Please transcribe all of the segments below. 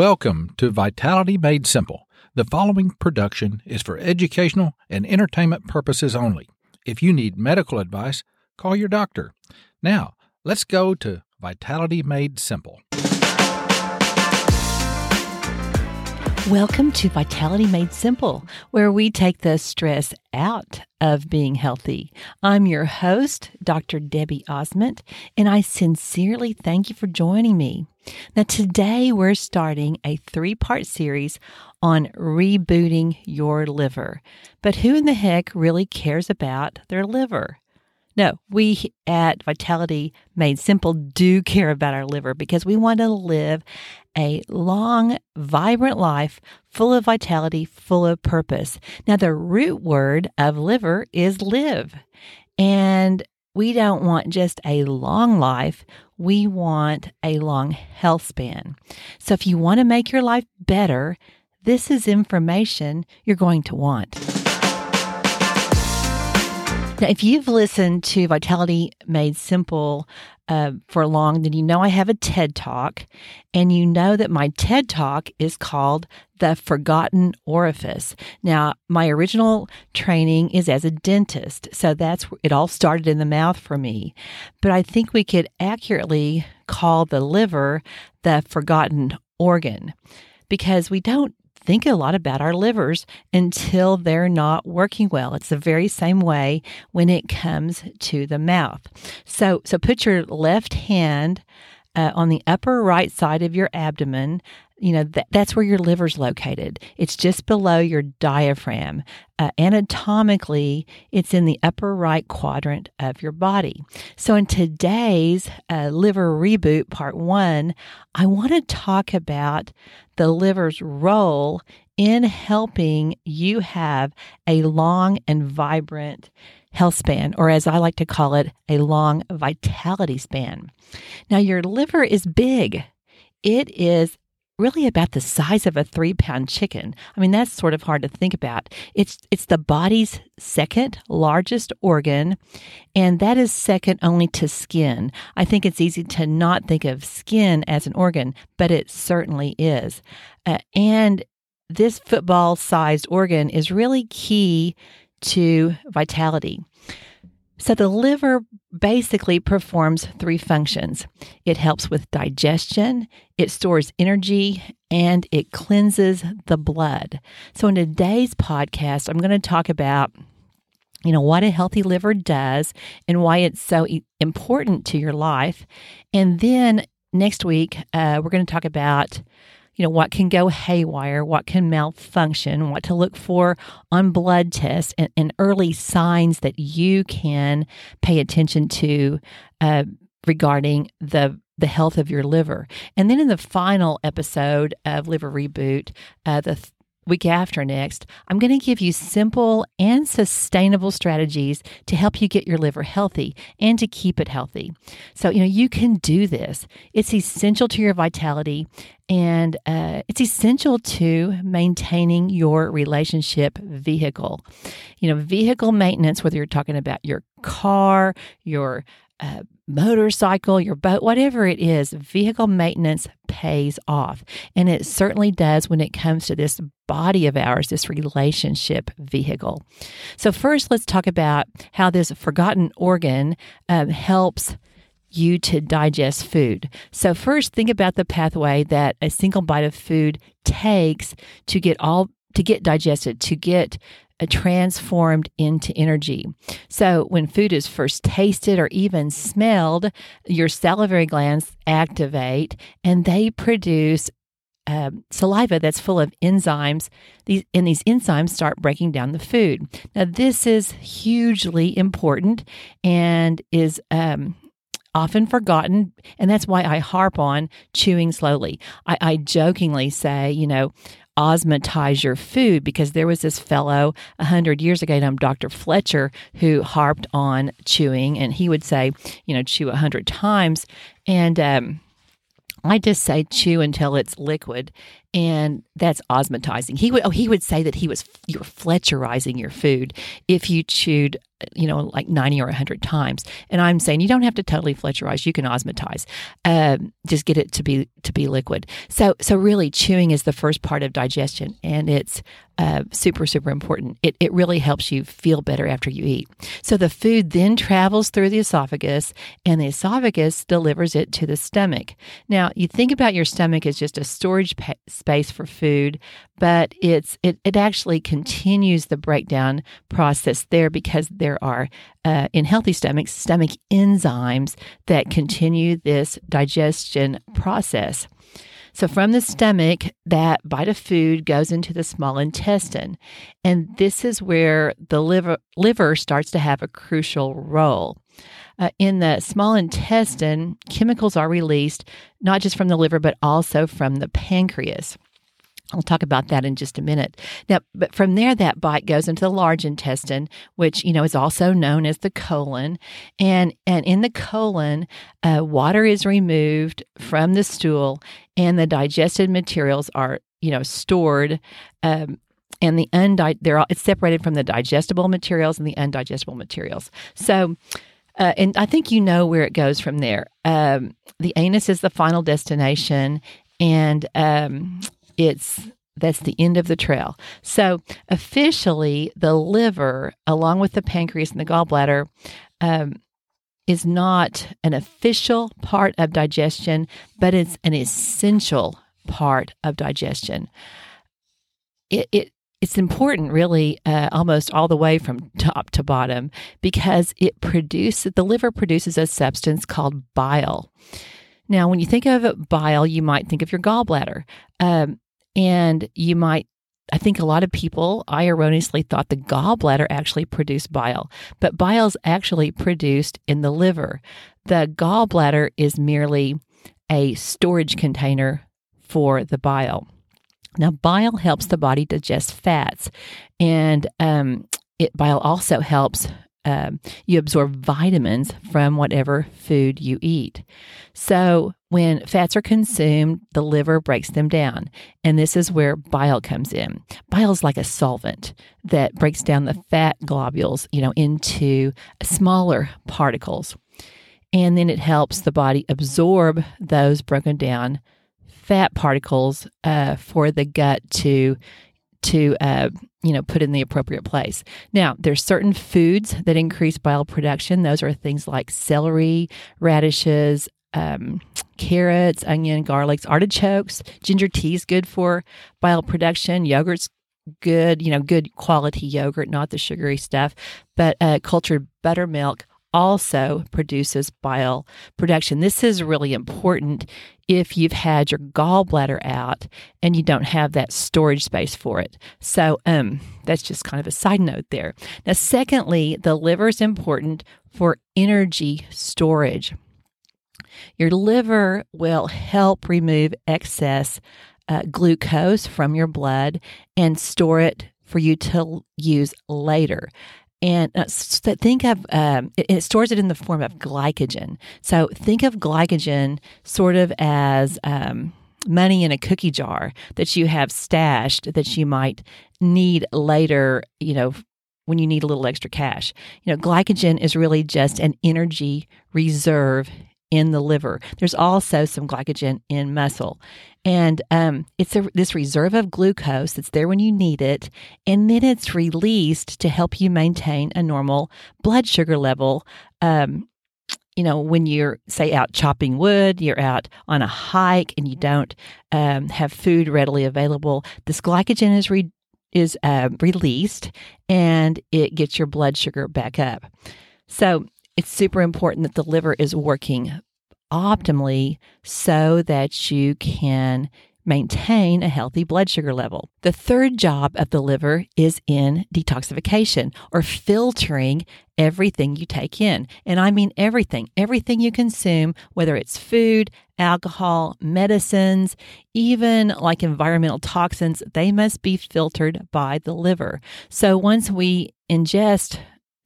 Welcome to Vitality Made Simple. The following production is for educational and entertainment purposes only. If you need medical advice, call your doctor. Now, let's go to Vitality Made Simple. Welcome to Vitality Made Simple, where we take the stress out of being healthy. I'm your host, Dr. Debbie Osment, and I sincerely thank you for joining me. Now, today we're starting a three part series on rebooting your liver. But who in the heck really cares about their liver? No, we at Vitality Made Simple do care about our liver because we want to live a long, vibrant life full of vitality, full of purpose. Now, the root word of liver is live. And we don't want just a long life, we want a long health span. So, if you want to make your life better, this is information you're going to want. Now, if you've listened to Vitality Made Simple uh, for long, then you know I have a TED Talk, and you know that my TED Talk is called The Forgotten Orifice. Now, my original training is as a dentist, so that's it all started in the mouth for me. But I think we could accurately call the liver the forgotten organ because we don't think a lot about our livers until they're not working well. It's the very same way when it comes to the mouth. So, so put your left hand uh, on the upper right side of your abdomen you know th- that's where your liver's located it's just below your diaphragm uh, anatomically it's in the upper right quadrant of your body so in today's uh, liver reboot part one i want to talk about the liver's role in helping you have a long and vibrant health span, or as I like to call it, a long vitality span. Now, your liver is big. It is really about the size of a three pound chicken. I mean, that's sort of hard to think about. It's, it's the body's second largest organ, and that is second only to skin. I think it's easy to not think of skin as an organ, but it certainly is. Uh, and this football sized organ is really key to vitality. So, the liver basically performs three functions it helps with digestion, it stores energy, and it cleanses the blood. So, in today's podcast, I'm going to talk about you know what a healthy liver does and why it's so important to your life and then next week uh, we're going to talk about you know, what can go haywire, what can malfunction, what to look for on blood tests, and, and early signs that you can pay attention to uh, regarding the the health of your liver. And then in the final episode of Liver Reboot, uh, the week after next, I'm going to give you simple and sustainable strategies to help you get your liver healthy and to keep it healthy. So, you know, you can do this. It's essential to your vitality and uh, it's essential to maintaining your relationship vehicle. You know, vehicle maintenance, whether you're talking about your car, your uh, motorcycle, your boat, whatever it is, vehicle maintenance pays off. And it certainly does when it comes to this body of ours, this relationship vehicle. So, first, let's talk about how this forgotten organ um, helps you to digest food. So, first, think about the pathway that a single bite of food takes to get all to get digested, to get transformed into energy. So, when food is first tasted or even smelled, your salivary glands activate and they produce uh, saliva that's full of enzymes. These and these enzymes start breaking down the food. Now, this is hugely important and is um, often forgotten, and that's why I harp on chewing slowly. I, I jokingly say, you know, osmotize your food because there was this fellow a hundred years ago named Dr. Fletcher who harped on chewing, and he would say, you know, chew a hundred times, and um, I just say chew until it's liquid, and that's osmotizing. He would oh he would say that he was you're Fletcherizing your food if you chewed you know, like 90 or 100 times. And I'm saying you don't have to totally Fletcherize. You can osmotize. Um, just get it to be to be liquid. So so really chewing is the first part of digestion and it's uh, super, super important. It, it really helps you feel better after you eat. So the food then travels through the esophagus, and the esophagus delivers it to the stomach. Now, you think about your stomach as just a storage pa- space for food, but it's it, it actually continues the breakdown process there because there are uh, in healthy stomachs stomach enzymes that continue this digestion process. So, from the stomach, that bite of food goes into the small intestine. And this is where the liver, liver starts to have a crucial role. Uh, in the small intestine, chemicals are released not just from the liver, but also from the pancreas. I'll talk about that in just a minute. Now, but from there, that bite goes into the large intestine, which you know is also known as the colon, and and in the colon, uh, water is removed from the stool, and the digested materials are you know stored. Um, and the undi- they're all, it's separated from the digestible materials and the undigestible materials. So, uh, and I think you know where it goes from there. Um, the anus is the final destination, and um, it's that's the end of the trail. So officially, the liver, along with the pancreas and the gallbladder, um, is not an official part of digestion, but it's an essential part of digestion. It, it it's important, really, uh, almost all the way from top to bottom, because it produces the liver produces a substance called bile. Now, when you think of bile, you might think of your gallbladder. Um, and you might I think a lot of people, I erroneously thought the gallbladder actually produced bile, but bile is actually produced in the liver. The gallbladder is merely a storage container for the bile. Now, bile helps the body digest fats, and um, it bile also helps um, you absorb vitamins from whatever food you eat. So, when fats are consumed, the liver breaks them down. And this is where bile comes in. Bile is like a solvent that breaks down the fat globules, you know, into smaller particles. And then it helps the body absorb those broken down fat particles uh, for the gut to to uh, you know put in the appropriate place. Now there's certain foods that increase bile production. Those are things like celery radishes um, carrots onion garlics artichokes. Ginger tea is good for bile production. Yogurt's good you know good quality yogurt not the sugary stuff. But uh, cultured buttermilk also produces bile production. This is really important if you've had your gallbladder out and you don't have that storage space for it. So, um, that's just kind of a side note there. Now, secondly, the liver is important for energy storage. Your liver will help remove excess uh, glucose from your blood and store it for you to use later and uh, think of um, it, it, stores it in the form of glycogen. So think of glycogen sort of as um, money in a cookie jar that you have stashed that you might need later. You know. When you need a little extra cash, you know, glycogen is really just an energy reserve in the liver. There's also some glycogen in muscle. And um, it's a, this reserve of glucose that's there when you need it. And then it's released to help you maintain a normal blood sugar level. Um, you know, when you're, say, out chopping wood, you're out on a hike and you don't um, have food readily available, this glycogen is re- is uh, released and it gets your blood sugar back up. So it's super important that the liver is working optimally so that you can maintain a healthy blood sugar level. The third job of the liver is in detoxification or filtering everything you take in. And I mean everything, everything you consume, whether it's food, alcohol, medicines, even like environmental toxins, they must be filtered by the liver. So once we ingest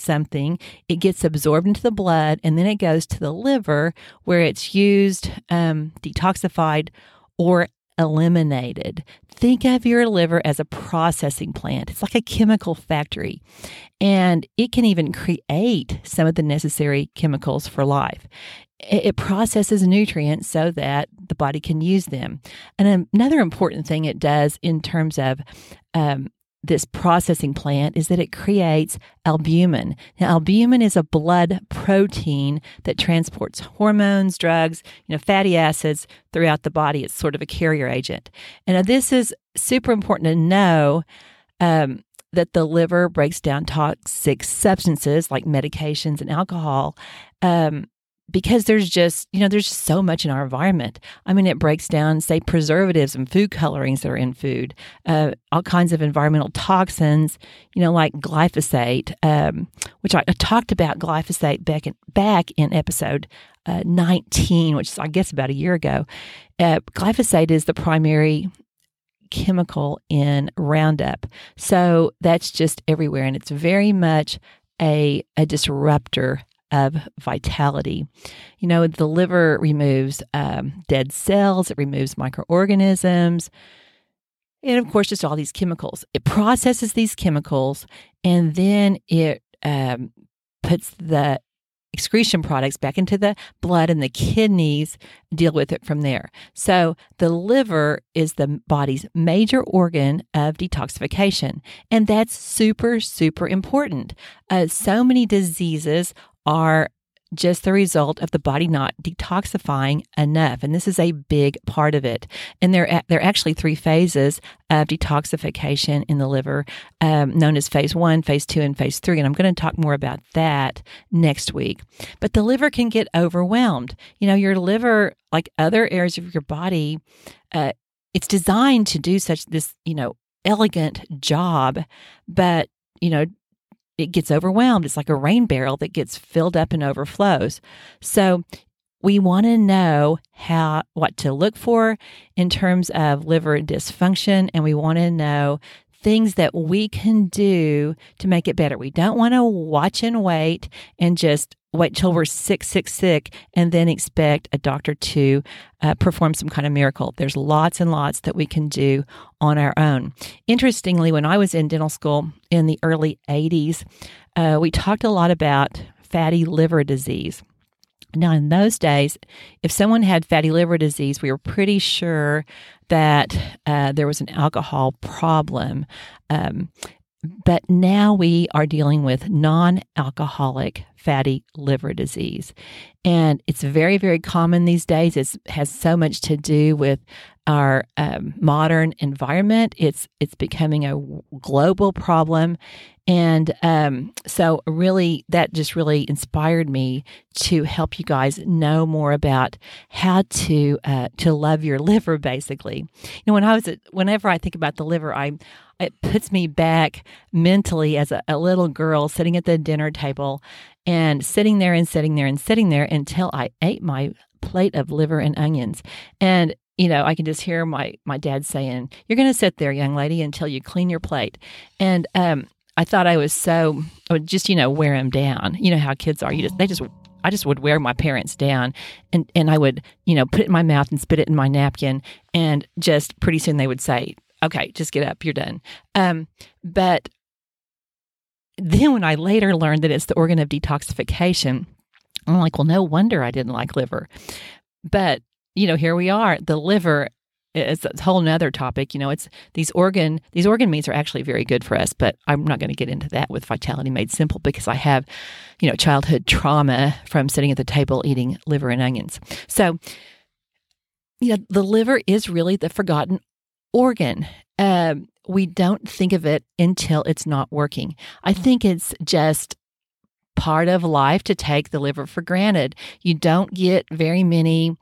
something, it gets absorbed into the blood and then it goes to the liver where it's used, um, detoxified, or eliminated. Think of your liver as a processing plant. It's like a chemical factory, and it can even create some of the necessary chemicals for life. It processes nutrients so that the body can use them. And another important thing it does in terms of um, this processing plant is that it creates albumin. Now, albumin is a blood protein that transports hormones, drugs, you know, fatty acids throughout the body. It's sort of a carrier agent. And this is super important to know um, that the liver breaks down toxic substances like medications and alcohol um, because there's just you know there's just so much in our environment. I mean it breaks down say preservatives and food colorings that are in food uh, all kinds of environmental toxins you know like glyphosate um, which I, I, talked about glyphosate back in, back in episode uh, 19 which is i guess about a year ago. Uh, glyphosate is the primary chemical in roundup. So that's just everywhere and it's very much a, a disruptor of vitality. You know, the liver removes um, dead cells, it removes microorganisms, and of course, just all these chemicals. It processes these chemicals and then it um, puts the excretion products back into the blood and the kidneys deal with it from there. So the liver is the body's major organ of detoxification. And that's super, super important. Uh, so many diseases are just the result of the body not detoxifying enough. And this is a big part of it. And there, there are actually three phases of detoxification in the liver, um, known as phase one, phase two, and phase three. And I'm going to talk more about that next week. But the liver can get overwhelmed. You know, your liver, like other areas of your body, uh, it's designed to do such this, you know, elegant job, but you know, it gets overwhelmed. It's like a rain barrel that gets filled up and overflows. So we want to know how what to look for in terms of liver dysfunction and we want to know things that we can do to make it better. We don't want to watch and wait and just wait till we're sick, sick, sick, and then expect a doctor to uh, perform some kind of miracle. There's lots and lots that we can do on our own. Interestingly, when I was in dental school in the early 80s, uh, we talked a lot about fatty liver disease. Now, in those days, if someone had fatty liver disease, we were pretty sure that uh, there was an alcohol problem. Um, but now we are dealing with non alcoholic fatty liver disease. And it's very, very common these days. It has so much to do with our um, modern environment. It's, it's becoming a global problem. And um, so, really, that just really inspired me to help you guys know more about how to uh, to love your liver. Basically, you know, when I was at, whenever I think about the liver, I it puts me back mentally as a, a little girl sitting at the dinner table and sitting there and sitting there and sitting there until I ate my plate of liver and onions. And you know, I can just hear my my dad saying, "You're going to sit there, young lady, until you clean your plate." And um, I thought I was so I would just you know wear him down. You know how kids are. You just they just I just would wear my parents down and and I would you know put it in my mouth and spit it in my napkin and just pretty soon they would say okay, just get up, you're done. Um, but then when I later learned that it's the organ of detoxification, I'm like, well, no wonder I didn't like liver. But, you know, here we are. The liver is a whole nother topic. You know, it's these organ these organ meats are actually very good for us, but I'm not going to get into that with Vitality Made Simple because I have, you know, childhood trauma from sitting at the table eating liver and onions. So, you know, the liver is really the forgotten organ. Um, we don't think of it until it's not working. I think it's just part of life to take the liver for granted. You don't get very many,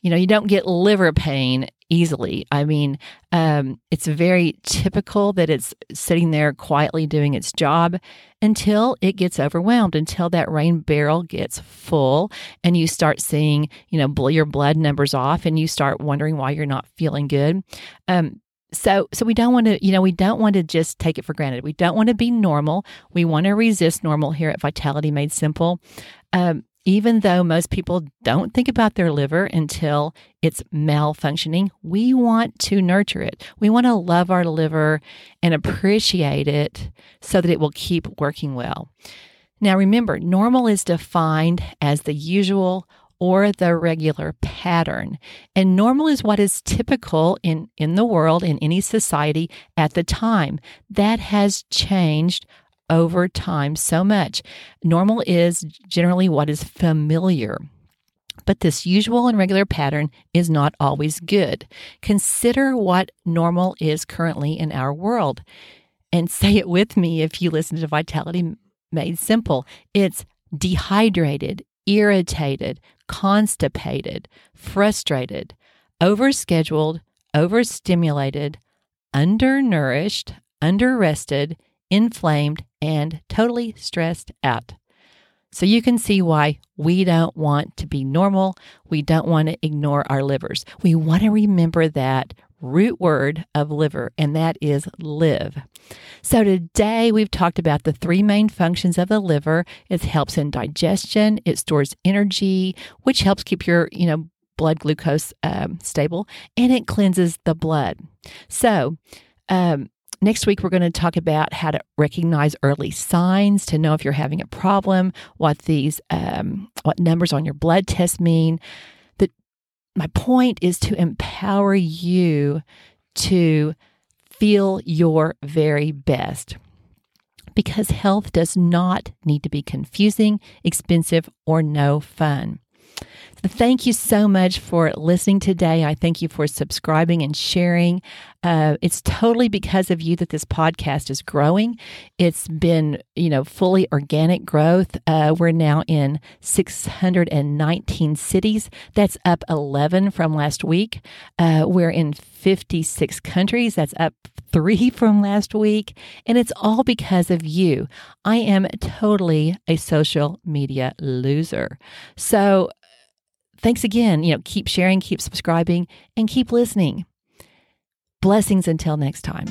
you know, you don't get liver pain easily. I mean, um, it's very typical that it's sitting there quietly doing its job until it gets overwhelmed, until that rain barrel gets full, and you start seeing, you know, your blood numbers off, and you start wondering why you're not feeling good. Um, so, so we don't want to, you know, we don't want to just take it for granted. We don't want to be normal. We want to resist normal here at Vitality Made Simple. Um, even though most people don't think about their liver until it's malfunctioning, we want to nurture it. We want to love our liver and appreciate it so that it will keep working well. Now, remember, normal is defined as the usual or the regular pattern. And normal is what is typical in, in the world, in any society at the time. That has changed over time so much. Normal is generally what is familiar. But this usual and regular pattern is not always good. Consider what normal is currently in our world. And say it with me if you listen to Vitality Made Simple. It's dehydrated, irritated, constipated, frustrated, overscheduled, overstimulated, undernourished, underrested, inflamed, and totally stressed out. So you can see why we don't want to be normal. We don't want to ignore our livers. We want to remember that root word of liver, and that is live. So today we've talked about the three main functions of the liver. It helps in digestion, it stores energy, which helps keep your, you know, blood glucose um, stable, and it cleanses the blood. So, um, Next week, we're going to talk about how to recognize early signs to know if you're having a problem, what these um, what numbers on your blood test mean. That my point is to empower you to feel your very best because health does not need to be confusing, expensive, or no fun. Thank you so much for listening today. I thank you for subscribing and sharing. Uh, it's totally because of you that this podcast is growing. It's been, you know, fully organic growth. Uh, we're now in 619 cities. That's up 11 from last week. Uh, we're in 56 countries. That's up three from last week. And it's all because of you. I am totally a social media loser. So, thanks again. You know, keep sharing, keep subscribing, and keep listening. Blessings until next time.